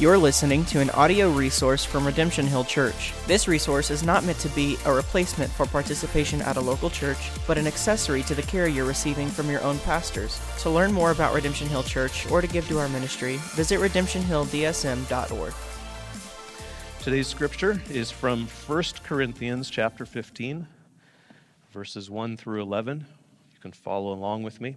You're listening to an audio resource from Redemption Hill Church. This resource is not meant to be a replacement for participation at a local church, but an accessory to the care you're receiving from your own pastors. To learn more about Redemption Hill Church or to give to our ministry, visit redemptionhilldsm.org. Today's scripture is from 1 Corinthians chapter 15, verses 1 through 11. You can follow along with me.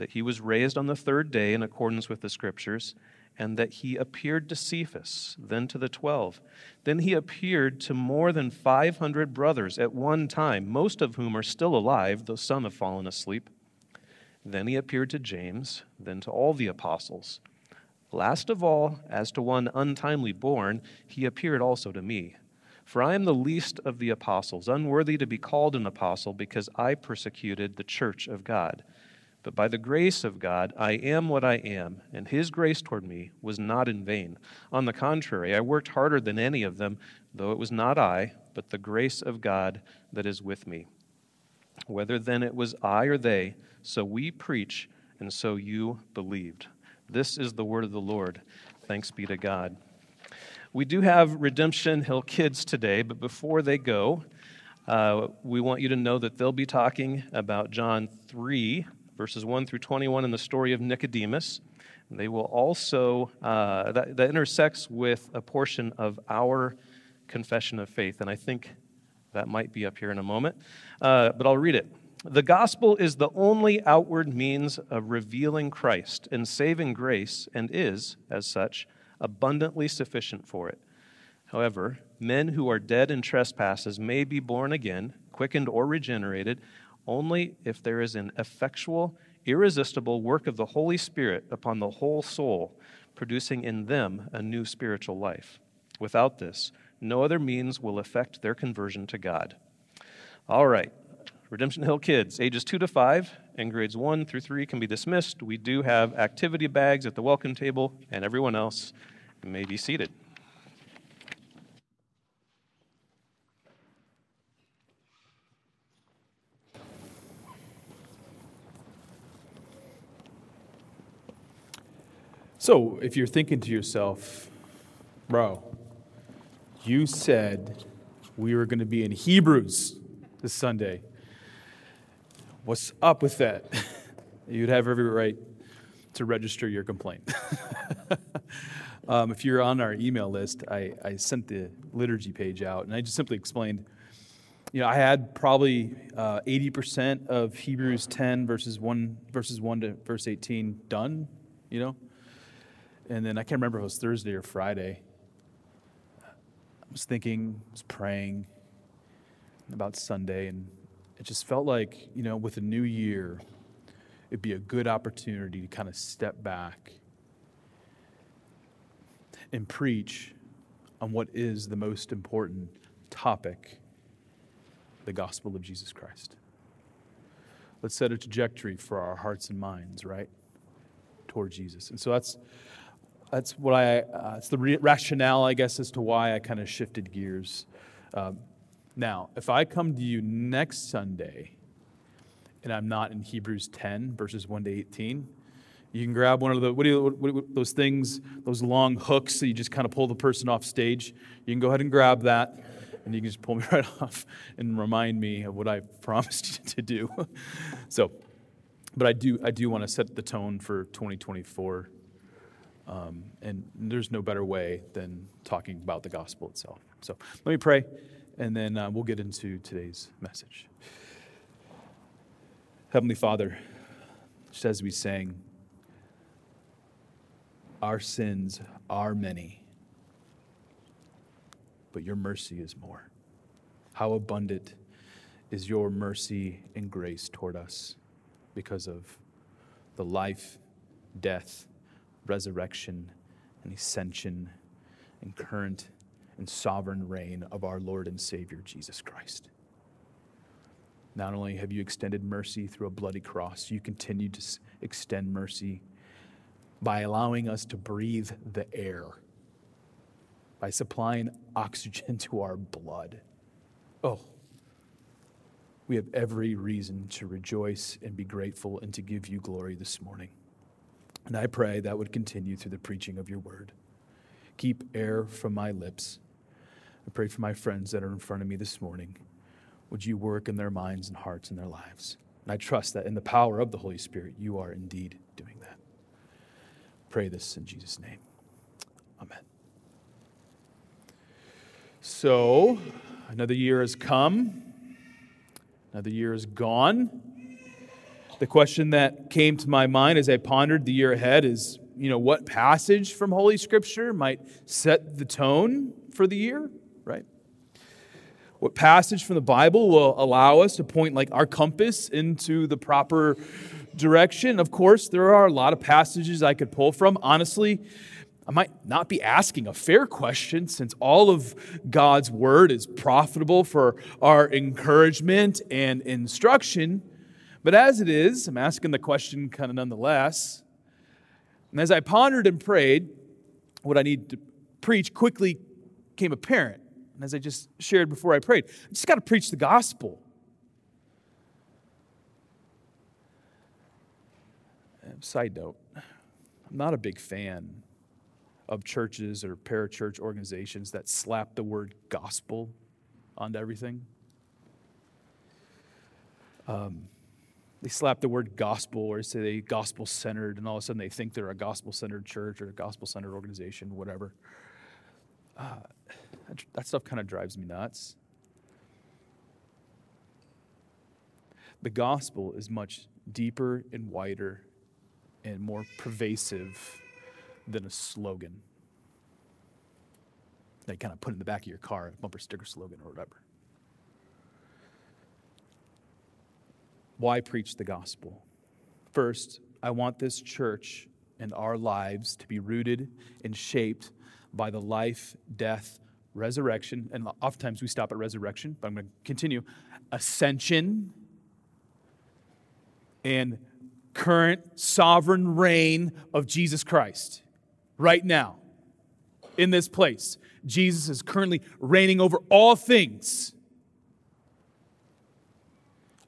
that he was raised on the third day in accordance with the Scriptures, and that he appeared to Cephas, then to the twelve. Then he appeared to more than 500 brothers at one time, most of whom are still alive, though some have fallen asleep. Then he appeared to James, then to all the apostles. Last of all, as to one untimely born, he appeared also to me. For I am the least of the apostles, unworthy to be called an apostle, because I persecuted the church of God. But by the grace of God, I am what I am, and His grace toward me was not in vain. On the contrary, I worked harder than any of them, though it was not I, but the grace of God that is with me. Whether then it was I or they, so we preach, and so you believed. This is the word of the Lord. Thanks be to God. We do have Redemption Hill kids today, but before they go, uh, we want you to know that they'll be talking about John 3, verses 1 through 21 in the story of Nicodemus. They will also, uh, that, that intersects with a portion of our confession of faith. And I think that might be up here in a moment. Uh, but I'll read it. The gospel is the only outward means of revealing Christ and saving grace, and is, as such, abundantly sufficient for it. However, men who are dead in trespasses may be born again, quickened or regenerated, only if there is an effectual, irresistible work of the Holy Spirit upon the whole soul, producing in them a new spiritual life. Without this, no other means will affect their conversion to God. All right, Redemption Hill kids, ages 2 to 5 and grades 1 through 3 can be dismissed. We do have activity bags at the welcome table, and everyone else may be seated. So, if you're thinking to yourself, bro, you said we were going to be in Hebrews this Sunday. What's up with that? You'd have every right to register your complaint. um, if you're on our email list, I, I sent the liturgy page out and I just simply explained. You know, I had probably uh, 80% of Hebrews 10 verses 1 verses 1 to verse 18 done, you know, and then I can't remember if it was Thursday or Friday. I was thinking, I was praying about Sunday, and it just felt like, you know, with a new year, it'd be a good opportunity to kind of step back and preach on what is the most important topic the gospel of Jesus Christ. Let's set a trajectory for our hearts and minds, right? Toward Jesus. And so that's that's what I, uh, it's the re- rationale, I guess, as to why I kind of shifted gears. Um, now, if I come to you next Sunday and I'm not in Hebrews 10, verses 1 to 18, you can grab one of the, what do you, what, what, those things, those long hooks that you just kind of pull the person off stage. You can go ahead and grab that, and you can just pull me right off and remind me of what I promised you to do. so, but I do, I do want to set the tone for 2024 um, and there's no better way than talking about the gospel itself. So let me pray, and then uh, we'll get into today's message. Heavenly Father, just as we sang, our sins are many, but your mercy is more. How abundant is your mercy and grace toward us because of the life, death, resurrection and ascension and current and sovereign reign of our Lord and Savior, Jesus Christ. Not only have you extended mercy through a bloody cross, you continue to extend mercy by allowing us to breathe the air, by supplying oxygen to our blood. Oh, we have every reason to rejoice and be grateful and to give you glory this morning. And I pray that would continue through the preaching of your word. Keep air from my lips. I pray for my friends that are in front of me this morning. Would you work in their minds and hearts and their lives? And I trust that in the power of the Holy Spirit, you are indeed doing that. Pray this in Jesus' name. Amen. So, another year has come. Another year is gone. The question that came to my mind as I pondered the year ahead is, you know, what passage from Holy Scripture might set the tone for the year, right? What passage from the Bible will allow us to point like our compass into the proper direction? Of course, there are a lot of passages I could pull from. Honestly, I might not be asking a fair question since all of God's word is profitable for our encouragement and instruction. But as it is, I'm asking the question kind of nonetheless. And as I pondered and prayed, what I need to preach quickly came apparent. And as I just shared before I prayed, I just got to preach the gospel. Side note, I'm not a big fan of churches or parachurch organizations that slap the word gospel onto everything. Um, they slap the word gospel or say they gospel centered, and all of a sudden they think they're a gospel centered church or a gospel centered organization, whatever. Uh, that, that stuff kind of drives me nuts. The gospel is much deeper and wider and more pervasive than a slogan that kind of put in the back of your car, a bumper sticker slogan or whatever. Why preach the gospel? First, I want this church and our lives to be rooted and shaped by the life, death, resurrection, and oftentimes we stop at resurrection, but I'm going to continue ascension and current sovereign reign of Jesus Christ right now in this place. Jesus is currently reigning over all things.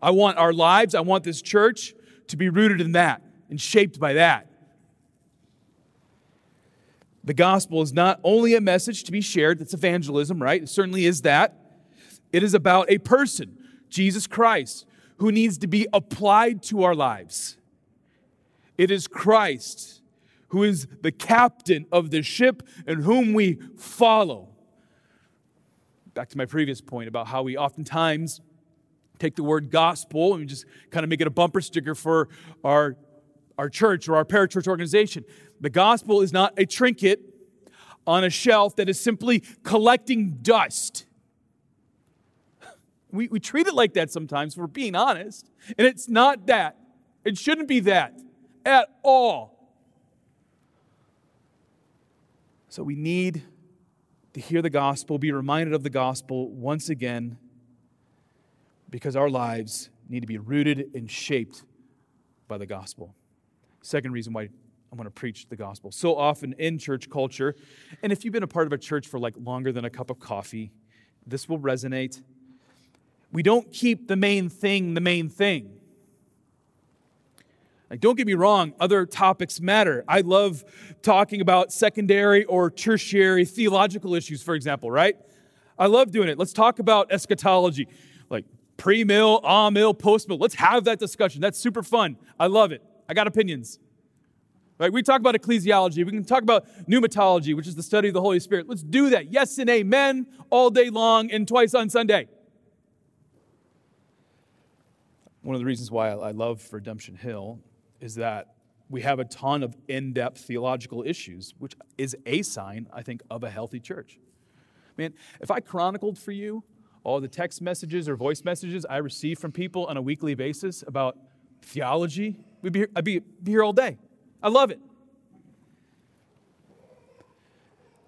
I want our lives, I want this church to be rooted in that and shaped by that. The gospel is not only a message to be shared, that's evangelism, right? It certainly is that. It is about a person, Jesus Christ, who needs to be applied to our lives. It is Christ who is the captain of the ship and whom we follow. Back to my previous point about how we oftentimes take the word gospel and we just kind of make it a bumper sticker for our, our church or our parachurch organization. The gospel is not a trinket on a shelf that is simply collecting dust. We, we treat it like that sometimes, if we're being honest. And it's not that. It shouldn't be that at all. So we need to hear the gospel, be reminded of the gospel once again, because our lives need to be rooted and shaped by the gospel. Second reason why I want to preach the gospel. So often in church culture, and if you've been a part of a church for like longer than a cup of coffee, this will resonate. We don't keep the main thing the main thing. Like, don't get me wrong, other topics matter. I love talking about secondary or tertiary theological issues, for example, right? I love doing it. Let's talk about eschatology, like pre mill, ah mill, post mill. Let's have that discussion. That's super fun. I love it. I got opinions. Right? we talk about ecclesiology, we can talk about pneumatology, which is the study of the Holy Spirit. Let's do that. Yes and amen all day long and twice on Sunday. One of the reasons why I love Redemption Hill is that we have a ton of in depth theological issues, which is a sign, I think, of a healthy church. Man, if I chronicled for you all the text messages or voice messages I receive from people on a weekly basis about theology, we'd be here, I'd be, be here all day. I love it.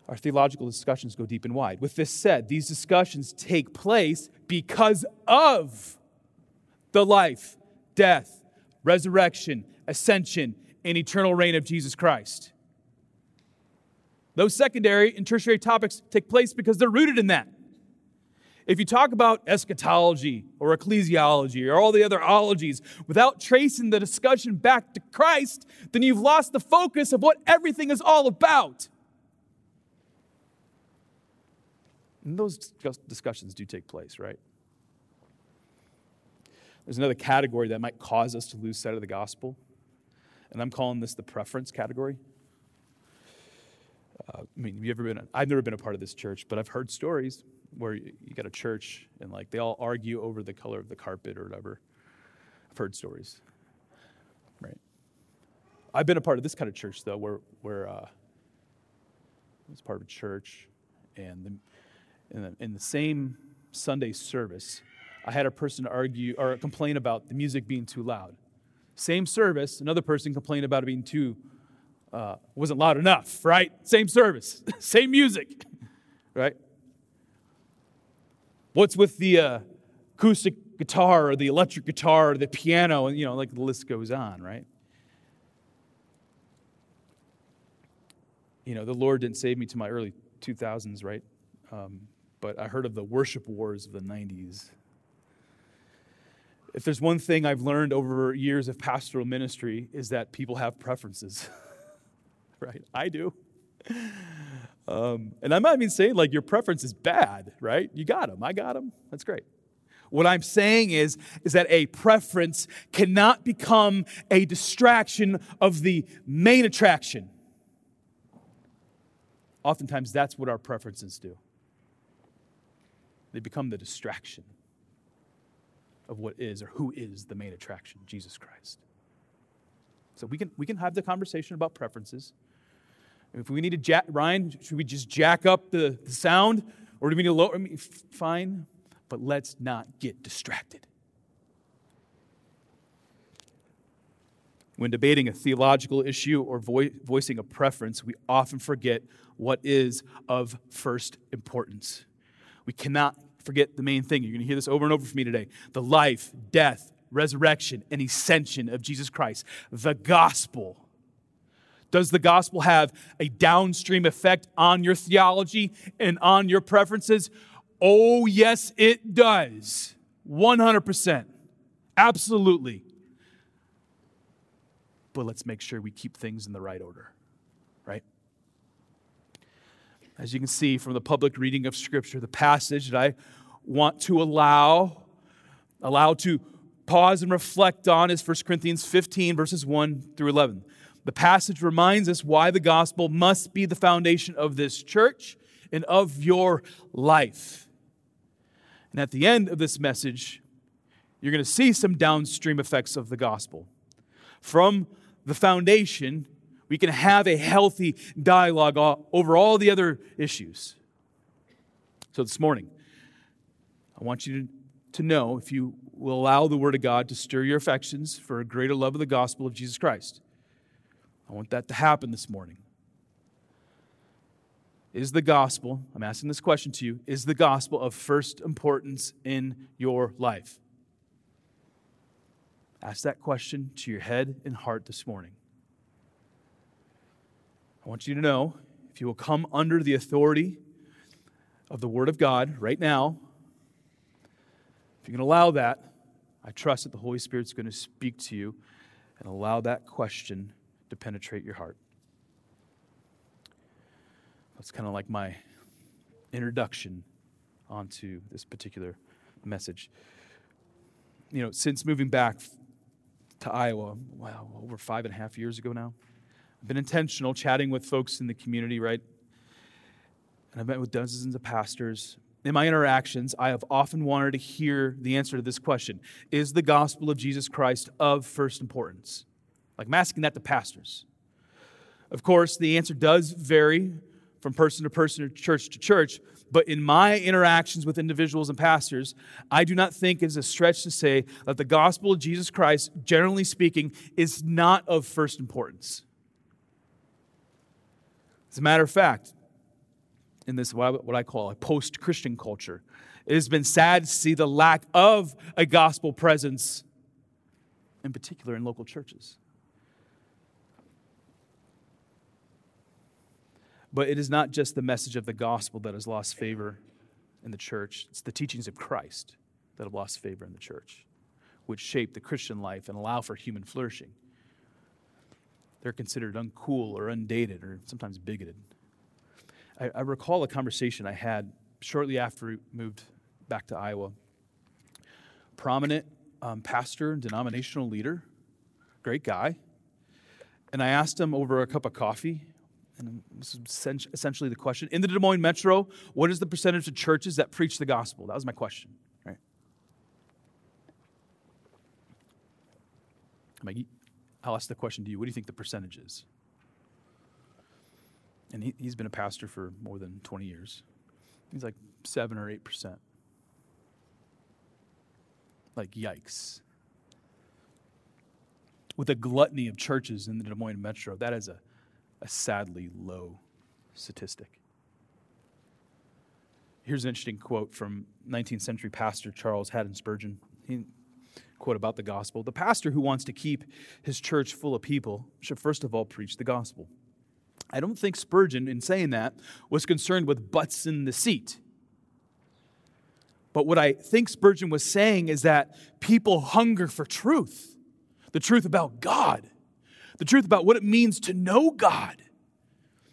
our theological discussions go deep and wide. With this said, these discussions take place because of the life, death, resurrection, ascension, and eternal reign of Jesus Christ. Those secondary and tertiary topics take place because they're rooted in that. If you talk about eschatology or ecclesiology or all the other ologies without tracing the discussion back to Christ, then you've lost the focus of what everything is all about. And those discussions do take place, right? There's another category that might cause us to lose sight of the gospel, and I'm calling this the preference category. Uh, I mean, have you ever been? A, I've never been a part of this church, but I've heard stories where you, got a church and like they all argue over the color of the carpet or whatever. I've heard stories, right? I've been a part of this kind of church though, where where uh, I was part of a church, and the, in the, in the same Sunday service, I had a person argue or complain about the music being too loud. Same service, another person complained about it being too uh, wasn't loud enough, right? Same service, same music, right? What's with the uh, acoustic guitar or the electric guitar or the piano? And, you know, like the list goes on, right? You know, the Lord didn't save me to my early 2000s, right? Um, but I heard of the worship wars of the 90s. If there's one thing I've learned over years of pastoral ministry is that people have preferences. right? I do. Um, and I'm not even saying like your preference is bad, right? You got them. I got them. That's great. What I'm saying is, is that a preference cannot become a distraction of the main attraction. Oftentimes, that's what our preferences do. They become the distraction of what is or who is the main attraction, Jesus Christ. So we can, we can have the conversation about preferences. If we need to jack, Ryan, should we just jack up the, the sound? Or do we need to lower? I mean, fine, but let's not get distracted. When debating a theological issue or vo- voicing a preference, we often forget what is of first importance. We cannot forget the main thing. You're going to hear this over and over from me today the life, death, resurrection, and ascension of Jesus Christ, the gospel. Does the gospel have a downstream effect on your theology and on your preferences? Oh, yes, it does. 100%. Absolutely. But let's make sure we keep things in the right order, right? As you can see from the public reading of Scripture, the passage that I want to allow, allow to pause and reflect on is 1 Corinthians 15, verses 1 through 11. The passage reminds us why the gospel must be the foundation of this church and of your life. And at the end of this message, you're going to see some downstream effects of the gospel. From the foundation, we can have a healthy dialogue over all the other issues. So this morning, I want you to know if you will allow the Word of God to stir your affections for a greater love of the gospel of Jesus Christ. I want that to happen this morning. Is the gospel, I'm asking this question to you, is the gospel of first importance in your life? Ask that question to your head and heart this morning. I want you to know if you will come under the authority of the Word of God right now, if you can allow that, I trust that the Holy Spirit's going to speak to you and allow that question to penetrate your heart. That's kind of like my introduction onto this particular message. You know, since moving back to Iowa, wow, over five and a half years ago now, I've been intentional chatting with folks in the community, right? And I've met with dozens of pastors. In my interactions, I have often wanted to hear the answer to this question Is the gospel of Jesus Christ of first importance? Like I'm asking that to pastors. Of course, the answer does vary from person to person or church to church, but in my interactions with individuals and pastors, I do not think it's a stretch to say that the gospel of Jesus Christ, generally speaking, is not of first importance. As a matter of fact, in this, what I call a post Christian culture. It has been sad to see the lack of a gospel presence, in particular in local churches. But it is not just the message of the gospel that has lost favor in the church, it's the teachings of Christ that have lost favor in the church, which shape the Christian life and allow for human flourishing. They're considered uncool or undated or sometimes bigoted. I, I recall a conversation I had shortly after we moved back to Iowa. Prominent um, pastor, denominational leader, great guy. And I asked him over a cup of coffee, and this is essentially the question in the Des Moines Metro, what is the percentage of churches that preach the gospel? That was my question, right? I'll ask the question to you. What do you think the percentage is? And he, he's been a pastor for more than 20 years. He's like 7 or 8%. Like, yikes. With a gluttony of churches in the Des Moines metro, that is a, a sadly low statistic. Here's an interesting quote from 19th century pastor Charles Haddon Spurgeon. He quote about the gospel. The pastor who wants to keep his church full of people should first of all preach the gospel. I don't think Spurgeon, in saying that, was concerned with butts in the seat. But what I think Spurgeon was saying is that people hunger for truth the truth about God, the truth about what it means to know God.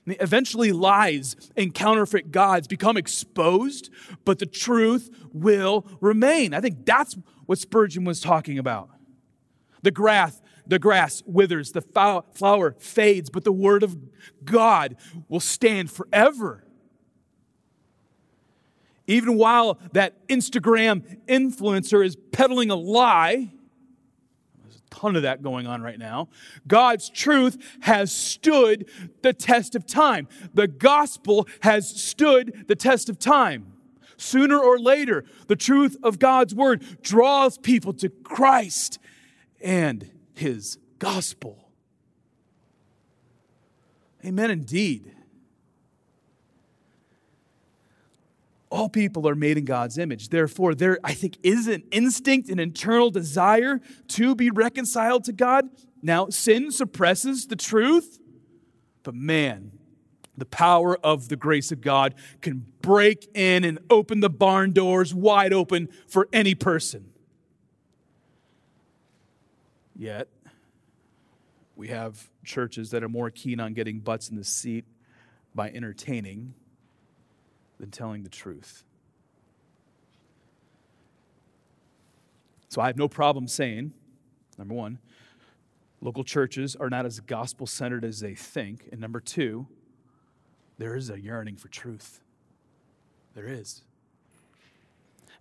Eventually, lies and counterfeit gods become exposed, but the truth will remain. I think that's what Spurgeon was talking about. The grass, the grass withers, the flower fades, but the word of God will stand forever. Even while that Instagram influencer is peddling a lie, ton of that going on right now. God's truth has stood the test of time. The gospel has stood the test of time. Sooner or later, the truth of God's word draws people to Christ and his gospel. Amen, indeed. All people are made in God's image. Therefore, there, I think, is an instinct, an internal desire to be reconciled to God. Now, sin suppresses the truth, but man, the power of the grace of God can break in and open the barn doors wide open for any person. Yet, we have churches that are more keen on getting butts in the seat by entertaining than telling the truth. So I have no problem saying, number one, local churches are not as gospel centered as they think. And number two, there is a yearning for truth. There is.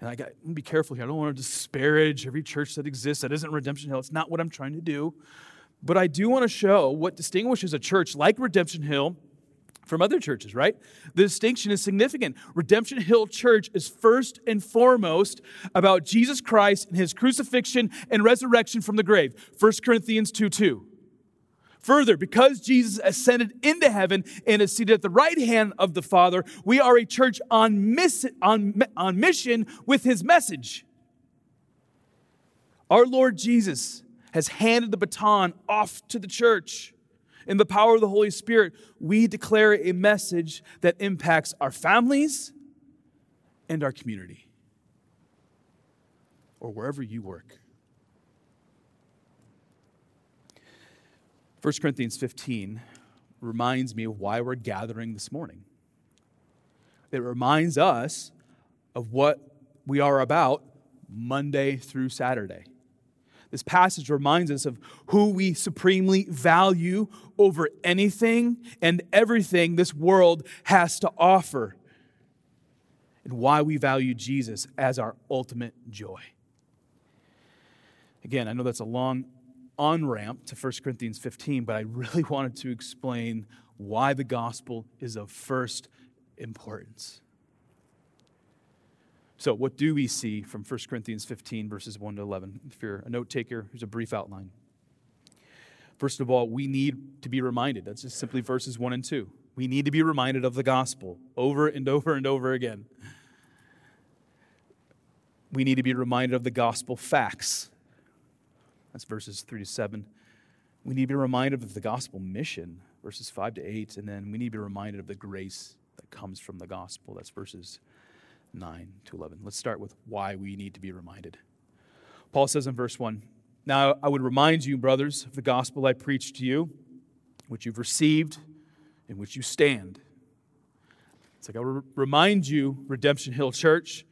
And I got to be careful here. I don't want to disparage every church that exists that isn't Redemption Hill. It's not what I'm trying to do. But I do want to show what distinguishes a church like Redemption Hill from other churches, right? The distinction is significant. Redemption Hill Church is first and foremost about Jesus Christ and his crucifixion and resurrection from the grave. 1 Corinthians 2 2. Further, because Jesus ascended into heaven and is seated at the right hand of the Father, we are a church on, miss, on, on mission with his message. Our Lord Jesus has handed the baton off to the church. In the power of the Holy Spirit, we declare a message that impacts our families and our community or wherever you work. 1 Corinthians 15 reminds me of why we're gathering this morning. It reminds us of what we are about Monday through Saturday. This passage reminds us of who we supremely value over anything and everything this world has to offer, and why we value Jesus as our ultimate joy. Again, I know that's a long on ramp to 1 Corinthians 15, but I really wanted to explain why the gospel is of first importance. So, what do we see from 1 Corinthians 15, verses 1 to 11? If you're a note taker, here's a brief outline. First of all, we need to be reminded. That's just simply verses 1 and 2. We need to be reminded of the gospel over and over and over again. We need to be reminded of the gospel facts. That's verses 3 to 7. We need to be reminded of the gospel mission, verses 5 to 8. And then we need to be reminded of the grace that comes from the gospel. That's verses 9 to 11. Let's start with why we need to be reminded. Paul says in verse 1 Now I would remind you, brothers, of the gospel I preached to you, which you've received, in which you stand. It's like I would remind you, Redemption Hill Church,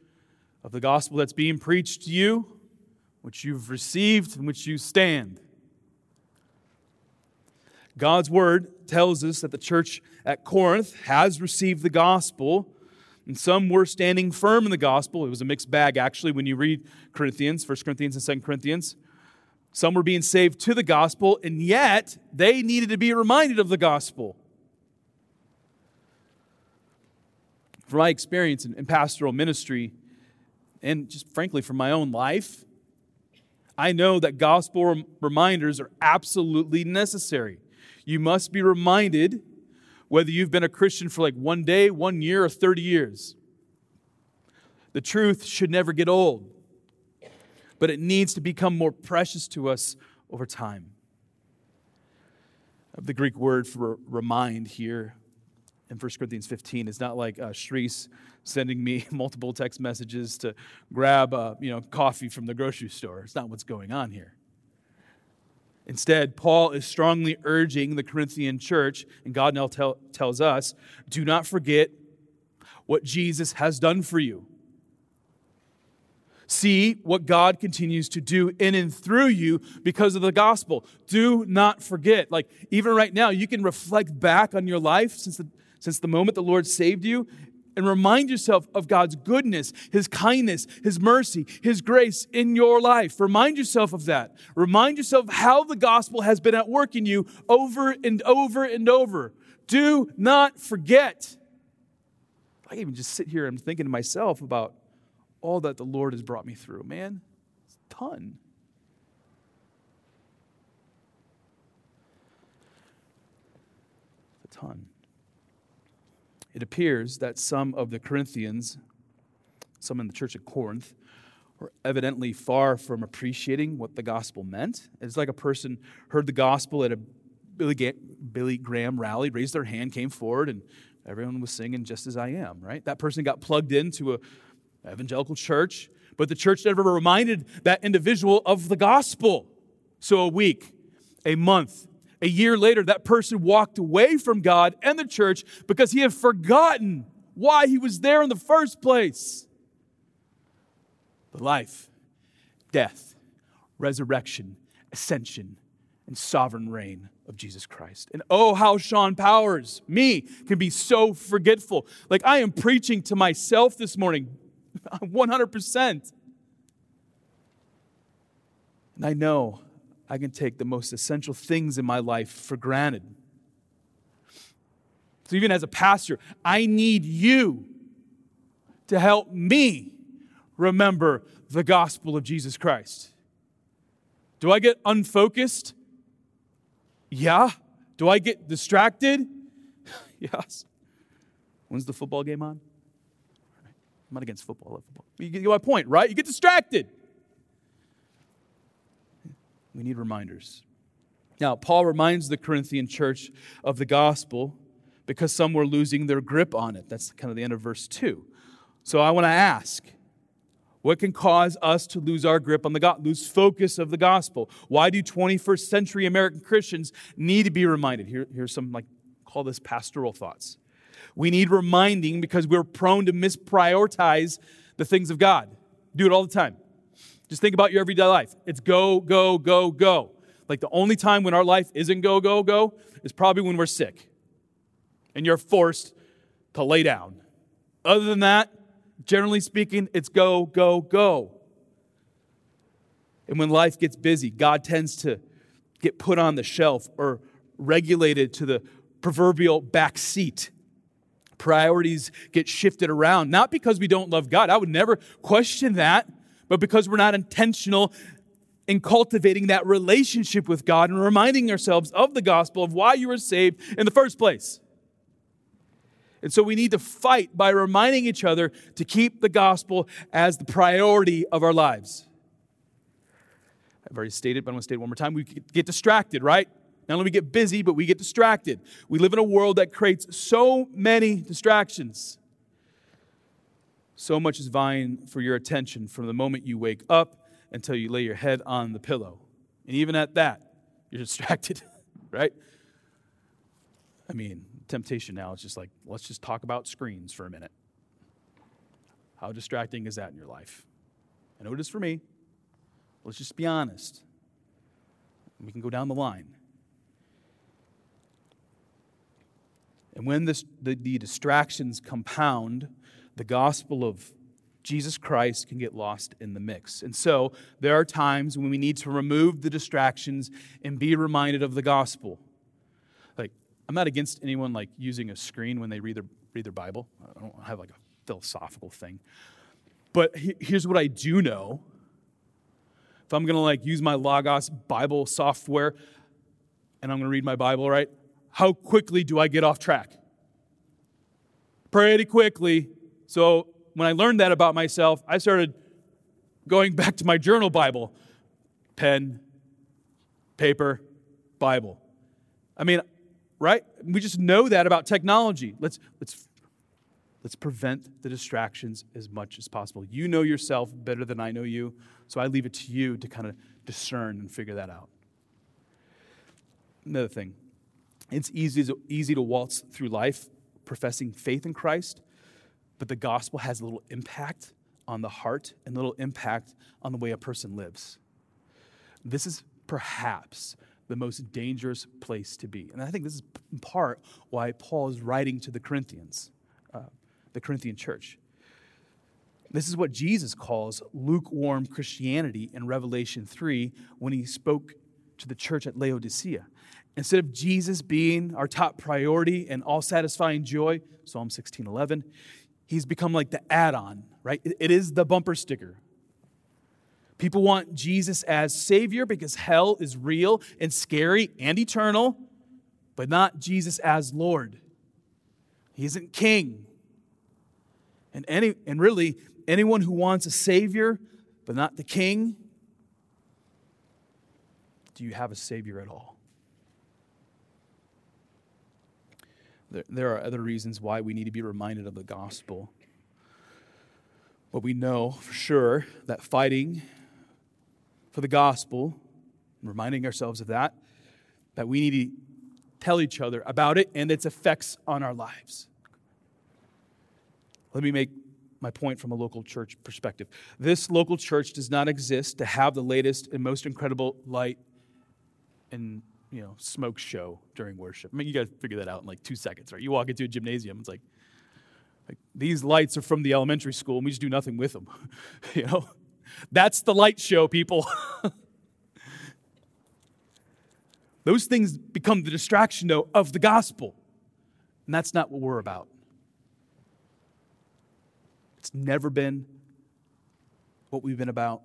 of the gospel that's being preached to you, which you've received, in which you stand. God's word tells us that the church at Corinth has received the gospel and some were standing firm in the gospel. It was a mixed bag, actually, when you read Corinthians, 1 Corinthians and 2 Corinthians. Some were being saved to the gospel, and yet they needed to be reminded of the gospel. From my experience in, in pastoral ministry, and just frankly from my own life, I know that gospel reminders are absolutely necessary. You must be reminded whether you've been a Christian for like one day, one year, or 30 years. The truth should never get old, but it needs to become more precious to us over time. The Greek word for remind here in 1 Corinthians 15 is not like uh, Shreese sending me multiple text messages to grab uh, you know, coffee from the grocery store. It's not what's going on here. Instead, Paul is strongly urging the Corinthian church, and God now tell, tells us do not forget what Jesus has done for you. See what God continues to do in and through you because of the gospel. Do not forget. Like, even right now, you can reflect back on your life since the, since the moment the Lord saved you and remind yourself of God's goodness, His kindness, His mercy, His grace in your life. Remind yourself of that. Remind yourself how the gospel has been at work in you over and over and over. Do not forget. I even just sit here and thinking to myself about all that the Lord has brought me through. Man, it's a ton. a ton it appears that some of the Corinthians, some in the church at Corinth, were evidently far from appreciating what the gospel meant. It's like a person heard the gospel at a Billy, Graham rally, raised their hand, came forward, and everyone was singing just as I am, right? That person got plugged into a evangelical church, but the church never reminded that individual of the gospel. So a week, a month, a year later, that person walked away from God and the church because he had forgotten why he was there in the first place. The life, death, resurrection, ascension, and sovereign reign of Jesus Christ. And oh, how Sean Powers, me, can be so forgetful. Like I am preaching to myself this morning, 100%. And I know I can take the most essential things in my life for granted. So, even as a pastor, I need you to help me remember the gospel of Jesus Christ. Do I get unfocused? Yeah. Do I get distracted? yes. When's the football game on? I'm not against football. Football. You get my point, right? You get distracted. We need reminders. Now, Paul reminds the Corinthian church of the gospel because some were losing their grip on it. That's kind of the end of verse 2. So I want to ask what can cause us to lose our grip on the lose focus of the gospel? Why do 21st century American Christians need to be reminded? Here, here's some, like, call this pastoral thoughts. We need reminding because we're prone to misprioritize the things of God. Do it all the time. Just think about your everyday life. It's go, go, go, go. Like the only time when our life isn't go, go, go is probably when we're sick and you're forced to lay down. Other than that, generally speaking, it's go, go, go. And when life gets busy, God tends to get put on the shelf or regulated to the proverbial back seat. Priorities get shifted around, not because we don't love God. I would never question that but because we're not intentional in cultivating that relationship with God and reminding ourselves of the gospel of why you were saved in the first place. And so we need to fight by reminding each other to keep the gospel as the priority of our lives. I've already stated, but I'm going to state it one more time. We get distracted, right? Not only we get busy, but we get distracted. We live in a world that creates so many distractions. So much is vying for your attention from the moment you wake up until you lay your head on the pillow. And even at that, you're distracted, right? I mean, temptation now is just like, let's just talk about screens for a minute. How distracting is that in your life? I know it is for me. Let's just be honest. We can go down the line. And when this, the, the distractions compound, the gospel of Jesus Christ can get lost in the mix. And so there are times when we need to remove the distractions and be reminded of the gospel. Like, I'm not against anyone like using a screen when they read their, read their Bible. I don't have like a philosophical thing. But here's what I do know. If I'm gonna like use my Logos Bible software and I'm gonna read my Bible, right? How quickly do I get off track? Pretty quickly. So when I learned that about myself, I started going back to my journal Bible pen, paper, Bible. I mean, right? We just know that about technology. Let's, let's, let's prevent the distractions as much as possible. You know yourself better than I know you, so I leave it to you to kind of discern and figure that out. Another thing, it's easy to, easy to waltz through life professing faith in Christ but the gospel has a little impact on the heart and little impact on the way a person lives. This is perhaps the most dangerous place to be. And I think this is in part why Paul is writing to the Corinthians, uh, the Corinthian church. This is what Jesus calls lukewarm Christianity in Revelation 3 when he spoke to the church at Laodicea. Instead of Jesus being our top priority and all satisfying joy, Psalm 16 11, he's become like the add on, right? It is the bumper sticker. People want Jesus as Savior because hell is real and scary and eternal, but not Jesus as Lord. He isn't King. And, any, and really, anyone who wants a Savior but not the King, do you have a Savior at all? There, there are other reasons why we need to be reminded of the gospel. But we know for sure that fighting for the gospel, reminding ourselves of that, that we need to tell each other about it and its effects on our lives. Let me make my point from a local church perspective. This local church does not exist to have the latest and most incredible light and you know, smoke show during worship. I mean, you got to figure that out in like two seconds, right? You walk into a gymnasium, it's like, like these lights are from the elementary school, and we just do nothing with them. you know, that's the light show, people. Those things become the distraction, though, of the gospel, and that's not what we're about. It's never been what we've been about.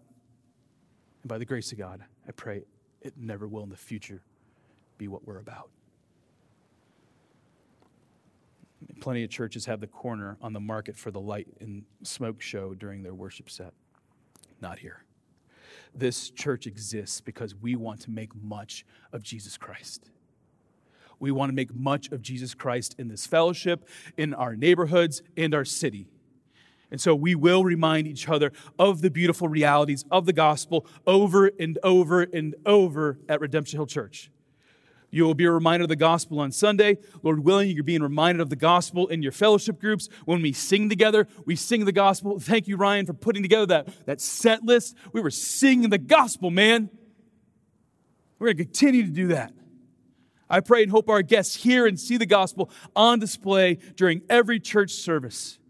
And by the grace of God, I pray it never will in the future be what we're about. Plenty of churches have the corner on the market for the light and smoke show during their worship set. Not here. This church exists because we want to make much of Jesus Christ. We want to make much of Jesus Christ in this fellowship, in our neighborhoods, and our city. And so we will remind each other of the beautiful realities of the gospel over and over and over at Redemption Hill Church. You will be reminded of the gospel on Sunday. Lord willing, you're being reminded of the gospel in your fellowship groups. When we sing together, we sing the gospel. Thank you, Ryan, for putting together that, that set list. We were singing the gospel, man. We're going to continue to do that. I pray and hope our guests hear and see the gospel on display during every church service.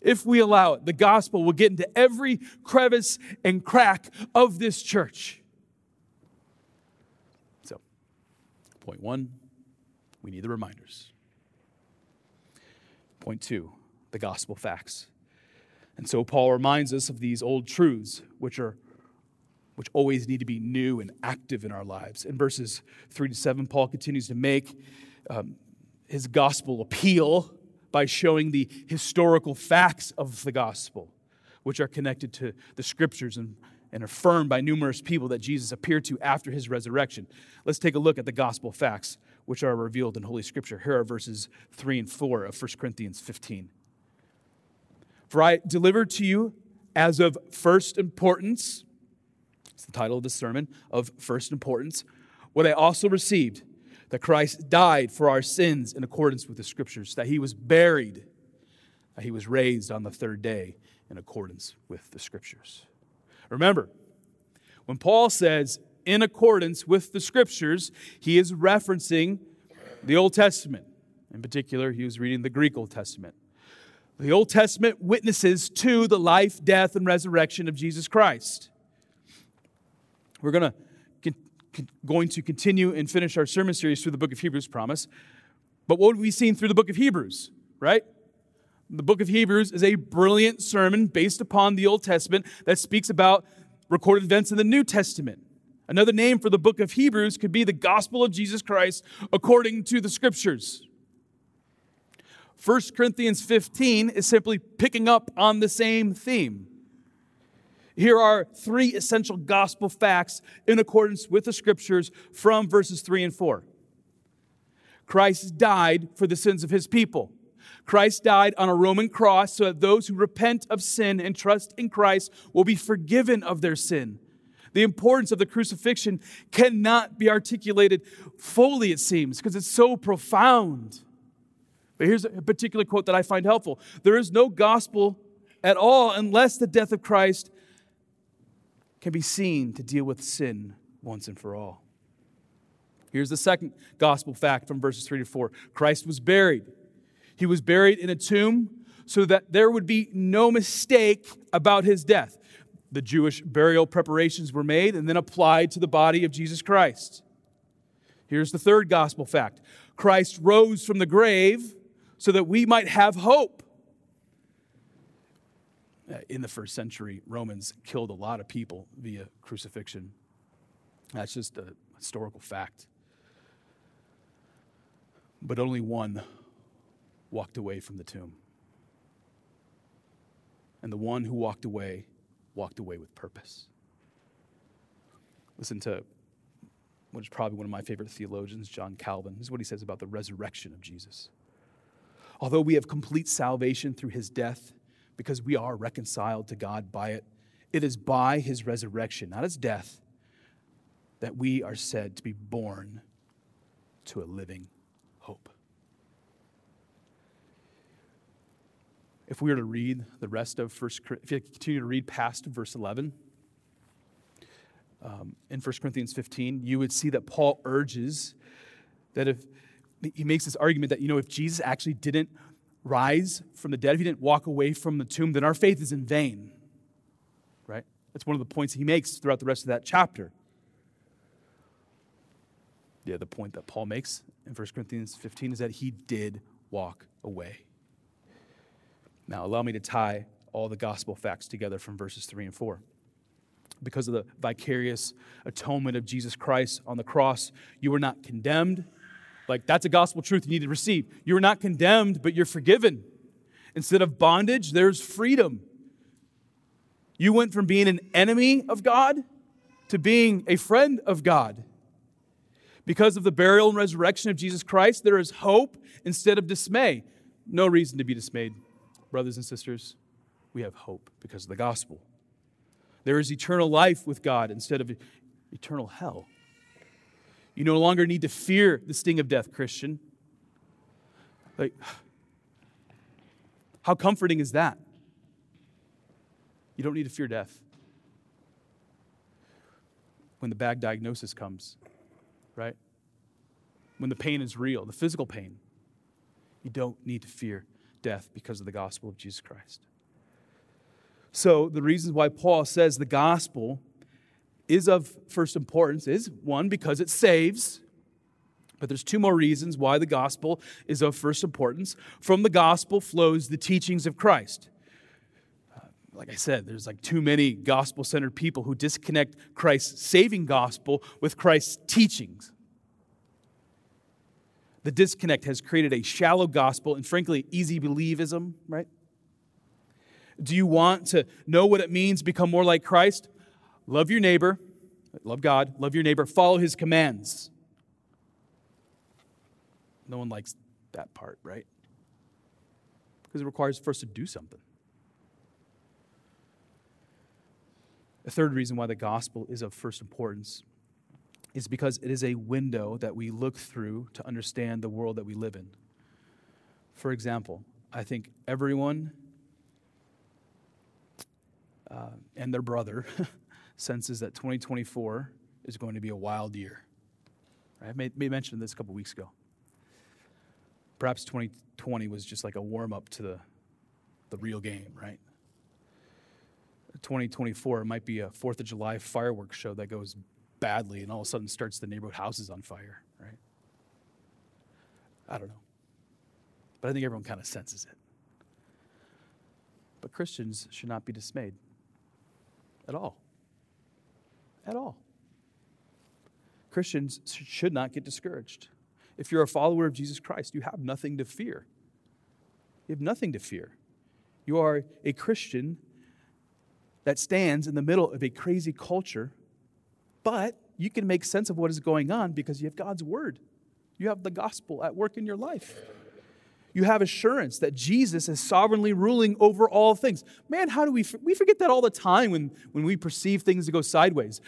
If we allow it, the gospel will get into every crevice and crack of this church. Point one, we need the reminders. Point two, the gospel facts. And so Paul reminds us of these old truths, which are which always need to be new and active in our lives. In verses three to seven, Paul continues to make um, his gospel appeal by showing the historical facts of the gospel, which are connected to the scriptures and, and affirmed by numerous people that Jesus appeared to after his resurrection. Let's take a look at the gospel facts, which are revealed in Holy Scripture. Here are verses 3 and 4 of 1 Corinthians 15. For I delivered to you as of first importance, it's the title of the sermon, of first importance, what I also received that Christ died for our sins in accordance with the Scriptures, that he was buried, that he was raised on the third day in accordance with the Scriptures. Remember, when Paul says in accordance with the Scriptures, he is referencing the Old Testament. In particular, he was reading the Greek Old Testament. The Old Testament witnesses to the life, death, and resurrection of Jesus Christ. We're going to going to continue and finish our sermon series through the book of Hebrews, promise. But what have we seen through the book of Hebrews, right? The book of Hebrews is a brilliant sermon based upon the Old Testament that speaks about recorded events in the New Testament. Another name for the book of Hebrews could be the gospel of Jesus Christ according to the scriptures. 1 Corinthians 15 is simply picking up on the same theme. Here are three essential gospel facts in accordance with the scriptures from verses 3 and 4. Christ died for the sins of his people. Christ died on a Roman cross so that those who repent of sin and trust in Christ will be forgiven of their sin. The importance of the crucifixion cannot be articulated fully, it seems, because it's so profound. But here's a particular quote that I find helpful There is no gospel at all unless the death of Christ can be seen to deal with sin once and for all. Here's the second gospel fact from verses 3 to 4 Christ was buried. He was buried in a tomb so that there would be no mistake about his death. The Jewish burial preparations were made and then applied to the body of Jesus Christ. Here's the third gospel fact Christ rose from the grave so that we might have hope. In the first century, Romans killed a lot of people via crucifixion. That's just a historical fact. But only one walked away from the tomb. And the one who walked away walked away with purpose. Listen to what is probably one of my favorite theologians, John Calvin. This is what he says about the resurrection of Jesus. Although we have complete salvation through his death, because we are reconciled to God by it, it is by his resurrection, not his death, that we are said to be born to a living hope. If we were to read the rest of First, if you continue to read past verse 11, um, in 1 Corinthians 15, you would see that Paul urges that if he makes this argument that, you know, if Jesus actually didn't rise from the dead, if he didn't walk away from the tomb, then our faith is in vain. Right? That's one of the points he makes throughout the rest of that chapter. Yeah, the point that Paul makes in 1 Corinthians 15 is that he did walk away. Now, allow me to tie all the gospel facts together from verses 3 and 4 because of the vicarious atonement of Jesus Christ on the cross, you were not condemned. Like, that's a gospel truth you need to receive. You were not condemned, but you're forgiven. Instead of bondage, there's freedom. You went from being an enemy of God to being a friend of God. Because of the burial and resurrection of Jesus Christ, there is hope instead of dismay. No reason to be dismayed, brothers and sisters. We have hope because of the gospel. There is eternal life with God instead of eternal hell. You no longer need to fear the sting of death, Christian. Like, how comforting is that? You don't need to fear death. When the bad diagnosis comes, right? When the pain is real, the physical pain, you don't need to fear death because of the gospel of Jesus Christ. So, the reasons why Paul says the gospel is of first importance is one, because it saves. But there's two more reasons why the gospel is of first importance. From the gospel flows the teachings of Christ. Uh, like I said, there's like too many gospel centered people who disconnect Christ's saving gospel with Christ's teachings. The disconnect has created a shallow gospel and, frankly, easy believism, right? Do you want to know what it means become more like Christ? Love your neighbor, love God, love your neighbor, follow his commands. No one likes that part, right? Because it requires for us to do something. A third reason why the gospel is of first importance is because it is a window that we look through to understand the world that we live in. For example, I think everyone uh, and their brother senses that 2024 is going to be a wild year. I made, made mention this a couple weeks ago. Perhaps 2020 was just like a warm up to the, the real game, right? 2024 might be a 4th of July fireworks show that goes badly and all of a sudden starts the neighborhood houses on fire, right? I don't know. But I think everyone kind of senses it. But Christians should not be dismayed at all. At all. Christians should not get discouraged. If you're a follower of Jesus Christ, you have nothing to fear. You have nothing to fear. You are a Christian that stands in the middle of a crazy culture, but you can make sense of what is going on because you have God's word. You have the gospel at work in your life. You have assurance that Jesus is sovereignly ruling over all things. Man, how do we we forget that all the time when, when we perceive things to go sideways.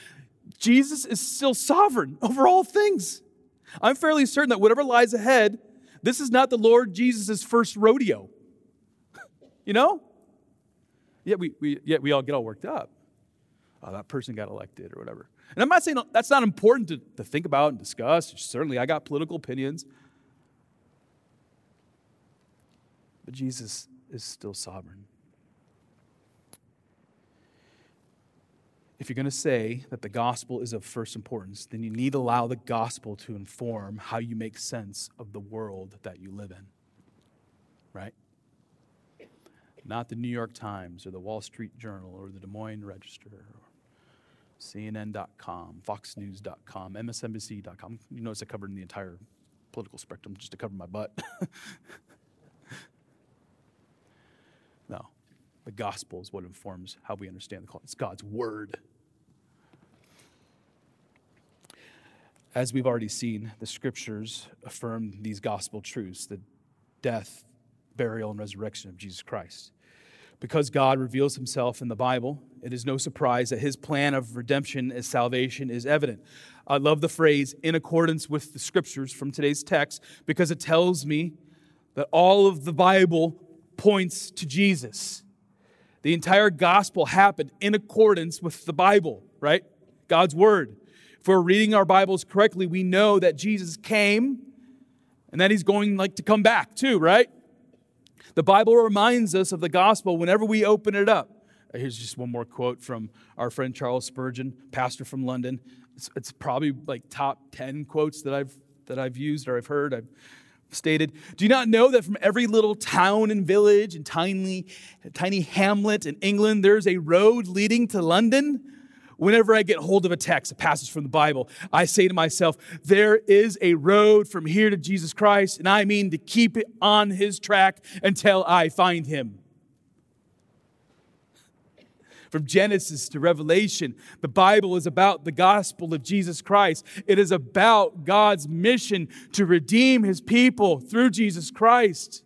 Jesus is still sovereign over all things. I'm fairly certain that whatever lies ahead, this is not the Lord Jesus' first rodeo. you know? Yet we, we, yet we all get all worked up. Oh, that person got elected or whatever. And I'm not saying that's not important to, to think about and discuss. Certainly, I got political opinions. But Jesus is still sovereign. If you're going to say that the gospel is of first importance, then you need to allow the gospel to inform how you make sense of the world that you live in. Right? Not the New York Times or the Wall Street Journal or the Des Moines Register CNN.com, FoxNews.com, MSNBC.com. You notice I covered the entire political spectrum just to cover my butt. no. The gospel is what informs how we understand the call. It's God's word. As we've already seen, the scriptures affirm these gospel truths the death, burial, and resurrection of Jesus Christ. Because God reveals himself in the Bible, it is no surprise that his plan of redemption as salvation is evident. I love the phrase in accordance with the scriptures from today's text because it tells me that all of the Bible points to Jesus. The entire gospel happened in accordance with the Bible, right? God's word. If we're reading our Bibles correctly, we know that Jesus came and that he's going like to come back too, right? The Bible reminds us of the gospel whenever we open it up. Here's just one more quote from our friend Charles Spurgeon, pastor from London. It's, it's probably like top 10 quotes that I've that I've used or I've heard. I've stated, Do you not know that from every little town and village and tiny, tiny hamlet in England, there's a road leading to London? Whenever I get hold of a text, a passage from the Bible, I say to myself, There is a road from here to Jesus Christ, and I mean to keep it on his track until I find him. From Genesis to Revelation, the Bible is about the gospel of Jesus Christ. It is about God's mission to redeem his people through Jesus Christ.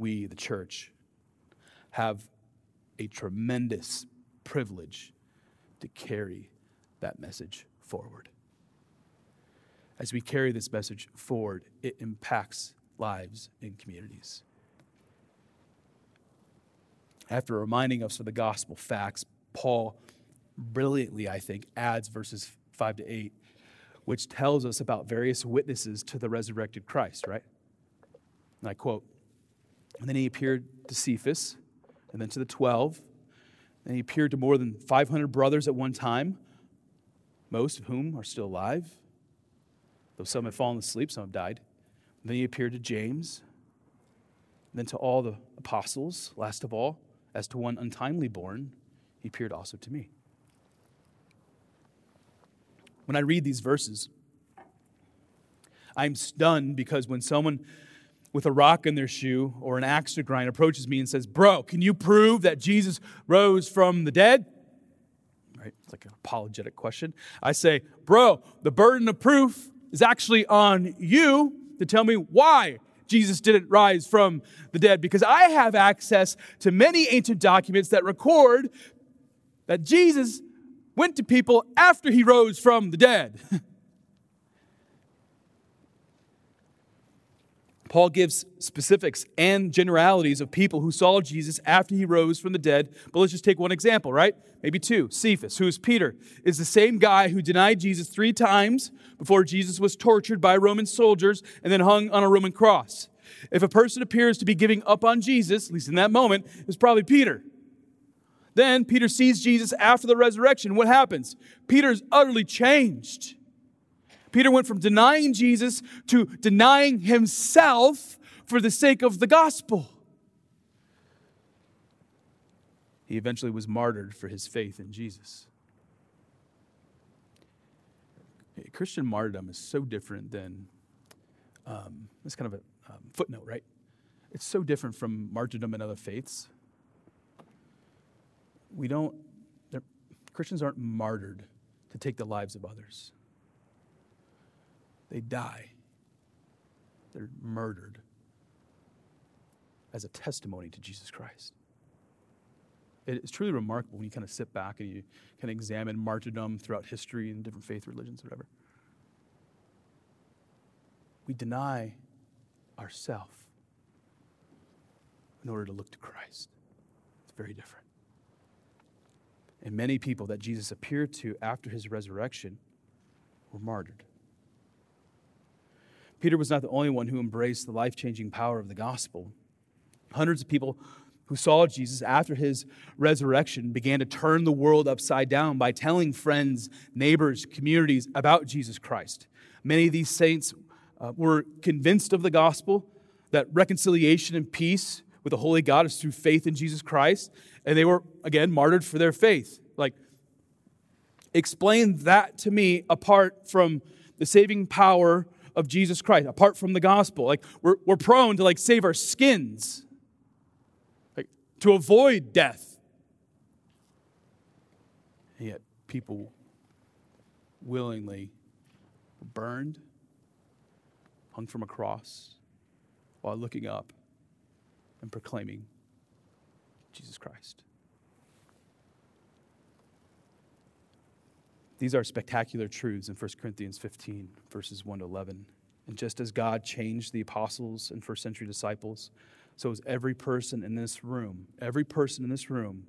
We, the church, have a tremendous privilege to carry that message forward. As we carry this message forward, it impacts lives in communities. After reminding us of the gospel facts, Paul brilliantly, I think, adds verses 5 to 8, which tells us about various witnesses to the resurrected Christ, right? And I quote, and then he appeared to Cephas, and then to the 12. And he appeared to more than 500 brothers at one time, most of whom are still alive, though some have fallen asleep, some have died. Then he appeared to James, then to all the apostles. Last of all, as to one untimely born, he appeared also to me. When I read these verses, I'm stunned because when someone with a rock in their shoe or an axe to grind approaches me and says, Bro, can you prove that Jesus rose from the dead? Right? It's like an apologetic question. I say, Bro, the burden of proof is actually on you to tell me why Jesus didn't rise from the dead because I have access to many ancient documents that record that Jesus went to people after he rose from the dead. Paul gives specifics and generalities of people who saw Jesus after he rose from the dead. But let's just take one example, right? Maybe two. Cephas, who is Peter, is the same guy who denied Jesus three times before Jesus was tortured by Roman soldiers and then hung on a Roman cross. If a person appears to be giving up on Jesus, at least in that moment, it's probably Peter. Then Peter sees Jesus after the resurrection. What happens? Peter's utterly changed. Peter went from denying Jesus to denying himself for the sake of the gospel. He eventually was martyred for his faith in Jesus. Christian martyrdom is so different than, um, it's kind of a um, footnote, right? It's so different from martyrdom in other faiths. We don't, Christians aren't martyred to take the lives of others. They die. They're murdered as a testimony to Jesus Christ. It's truly remarkable when you kind of sit back and you kind of examine martyrdom throughout history and different faith religions, whatever. We deny ourself in order to look to Christ. It's very different. And many people that Jesus appeared to after his resurrection were martyred. Peter was not the only one who embraced the life changing power of the gospel. Hundreds of people who saw Jesus after his resurrection began to turn the world upside down by telling friends, neighbors, communities about Jesus Christ. Many of these saints uh, were convinced of the gospel that reconciliation and peace with the holy God is through faith in Jesus Christ, and they were, again, martyred for their faith. Like, explain that to me apart from the saving power of Jesus Christ, apart from the gospel. Like we're, we're prone to like save our skins, like to avoid death. And yet people willingly burned, hung from a cross, while looking up and proclaiming Jesus Christ. These are spectacular truths in 1 Corinthians 15, verses 1 to 11. And just as God changed the apostles and first century disciples, so is every person in this room, every person in this room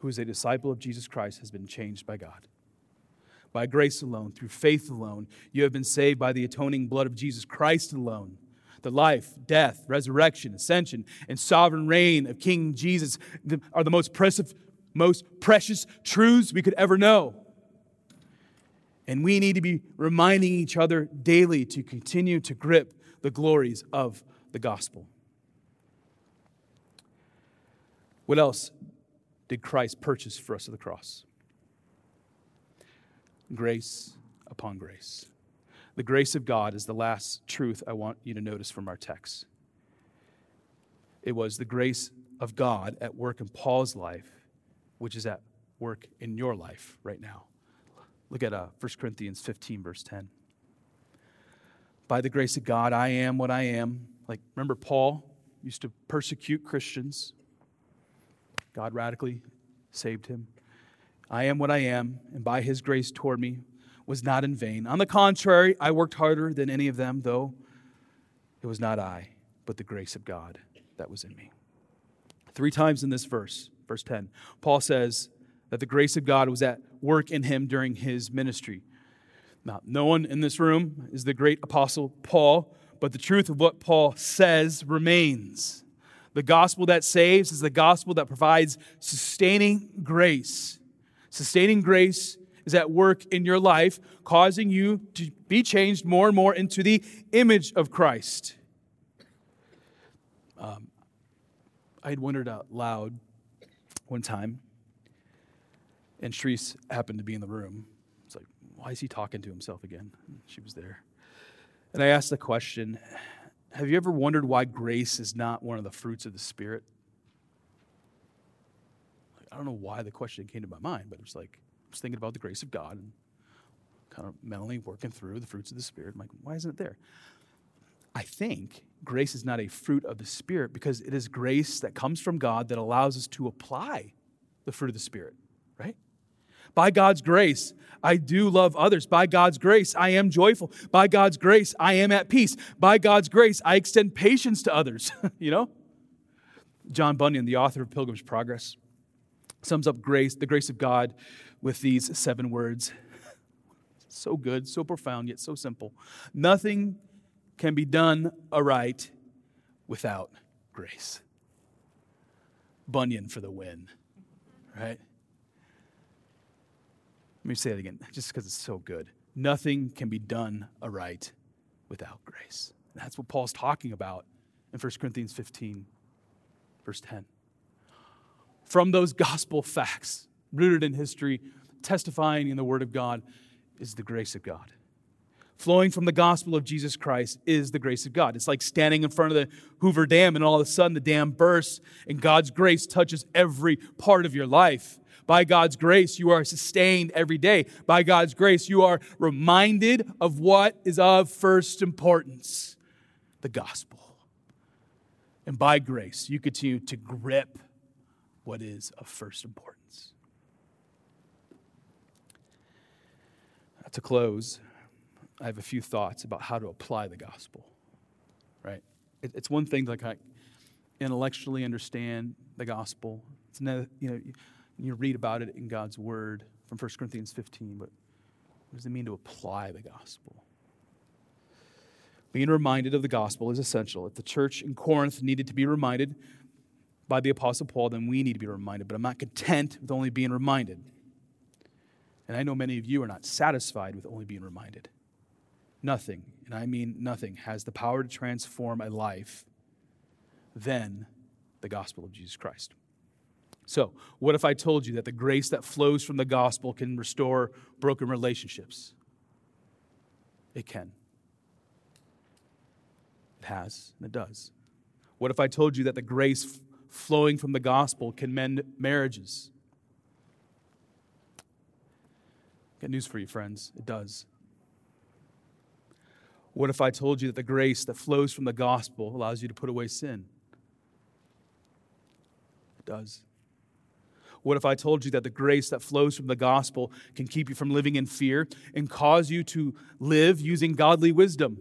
who is a disciple of Jesus Christ has been changed by God. By grace alone, through faith alone, you have been saved by the atoning blood of Jesus Christ alone. The life, death, resurrection, ascension, and sovereign reign of King Jesus are the most precious, most precious truths we could ever know. And we need to be reminding each other daily to continue to grip the glories of the gospel. What else did Christ purchase for us at the cross? Grace upon grace. The grace of God is the last truth I want you to notice from our text. It was the grace of God at work in Paul's life, which is at work in your life right now. Look at uh, 1 Corinthians 15, verse 10. By the grace of God, I am what I am. Like, remember, Paul used to persecute Christians. God radically saved him. I am what I am, and by his grace toward me was not in vain. On the contrary, I worked harder than any of them, though it was not I, but the grace of God that was in me. Three times in this verse, verse 10, Paul says, that the grace of God was at work in him during his ministry. Now, no one in this room is the great apostle Paul, but the truth of what Paul says remains. The gospel that saves is the gospel that provides sustaining grace. Sustaining grace is at work in your life, causing you to be changed more and more into the image of Christ. Um, I had wondered out loud one time and Shreese happened to be in the room. It's like, why is he talking to himself again? She was there. And I asked the question Have you ever wondered why grace is not one of the fruits of the Spirit? I don't know why the question came to my mind, but it was like, I was thinking about the grace of God and kind of mentally working through the fruits of the Spirit. I'm like, why isn't it there? I think grace is not a fruit of the Spirit because it is grace that comes from God that allows us to apply the fruit of the Spirit? By God's grace, I do love others. By God's grace, I am joyful. By God's grace, I am at peace. By God's grace, I extend patience to others. you know? John Bunyan, the author of Pilgrim's Progress, sums up grace, the grace of God, with these seven words. so good, so profound, yet so simple. Nothing can be done aright without grace. Bunyan for the win, right? Let me say it again, just because it's so good. Nothing can be done aright without grace. That's what Paul's talking about in 1 Corinthians 15, verse 10. From those gospel facts, rooted in history, testifying in the Word of God, is the grace of God. Flowing from the gospel of Jesus Christ is the grace of God. It's like standing in front of the Hoover Dam, and all of a sudden the dam bursts, and God's grace touches every part of your life. By God's grace, you are sustained every day. By God's grace, you are reminded of what is of first importance the gospel. And by grace, you continue to grip what is of first importance. To close, I have a few thoughts about how to apply the gospel. Right? It's one thing to like intellectually understand the gospel. It's another, you know, you read about it in God's word from 1 Corinthians 15, but what does it mean to apply the gospel? Being reminded of the gospel is essential. If the church in Corinth needed to be reminded by the Apostle Paul, then we need to be reminded. But I'm not content with only being reminded. And I know many of you are not satisfied with only being reminded. Nothing, and I mean nothing, has the power to transform a life than the gospel of Jesus Christ. So, what if I told you that the grace that flows from the gospel can restore broken relationships? It can. It has, and it does. What if I told you that the grace f- flowing from the gospel can mend marriages? Got news for you, friends. It does. What if I told you that the grace that flows from the gospel allows you to put away sin? It does. What if I told you that the grace that flows from the gospel can keep you from living in fear and cause you to live using godly wisdom?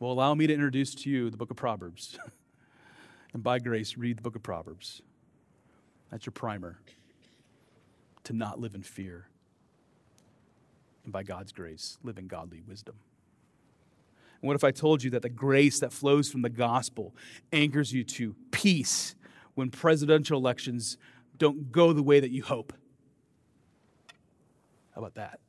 Well, allow me to introduce to you the book of Proverbs. and by grace, read the book of Proverbs. That's your primer to not live in fear. And by God's grace, live in godly wisdom. And what if I told you that the grace that flows from the gospel anchors you to peace when presidential elections don't go the way that you hope. How about that?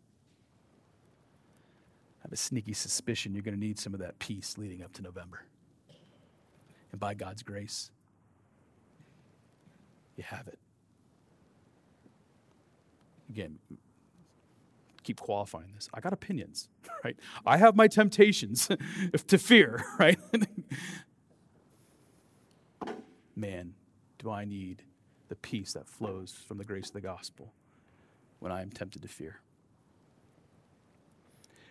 I have a sneaky suspicion you're going to need some of that peace leading up to November. And by God's grace, you have it. Again, keep qualifying this. I got opinions, right? I have my temptations to fear, right? Man, do I need the peace that flows from the grace of the gospel when I am tempted to fear?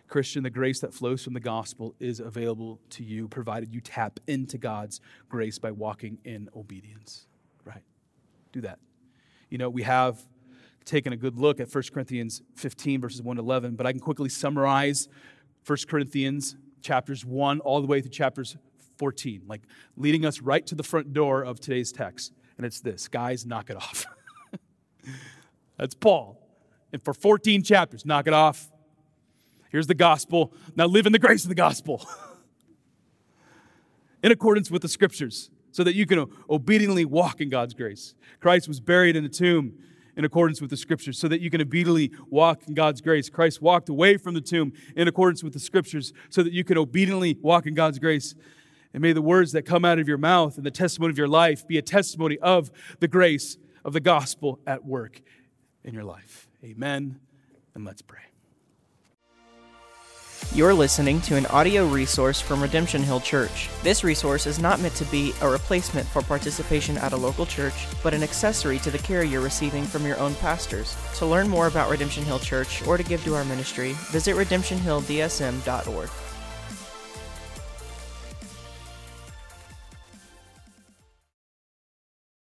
Christian, the grace that flows from the gospel is available to you, provided you tap into God's grace by walking in obedience. Right? Do that. You know, we have taken a good look at 1 Corinthians 15, verses 1 to 11, but I can quickly summarize 1 Corinthians chapters 1 all the way through chapters 14, like leading us right to the front door of today's text and it's this guys, knock it off. That's Paul. And for 14 chapters, knock it off. Here's the gospel. Now live in the grace of the gospel in accordance with the scriptures so that you can obediently walk in God's grace. Christ was buried in a tomb in accordance with the scriptures so that you can obediently walk in God's grace. Christ walked away from the tomb in accordance with the scriptures so that you can obediently walk in God's grace. And may the words that come out of your mouth and the testimony of your life be a testimony of the grace of the gospel at work in your life. Amen And let's pray. You're listening to an audio resource from Redemption Hill Church. This resource is not meant to be a replacement for participation at a local church, but an accessory to the care you're receiving from your own pastors. To learn more about Redemption Hill Church or to give to our ministry, visit redemptionhilldsm.org.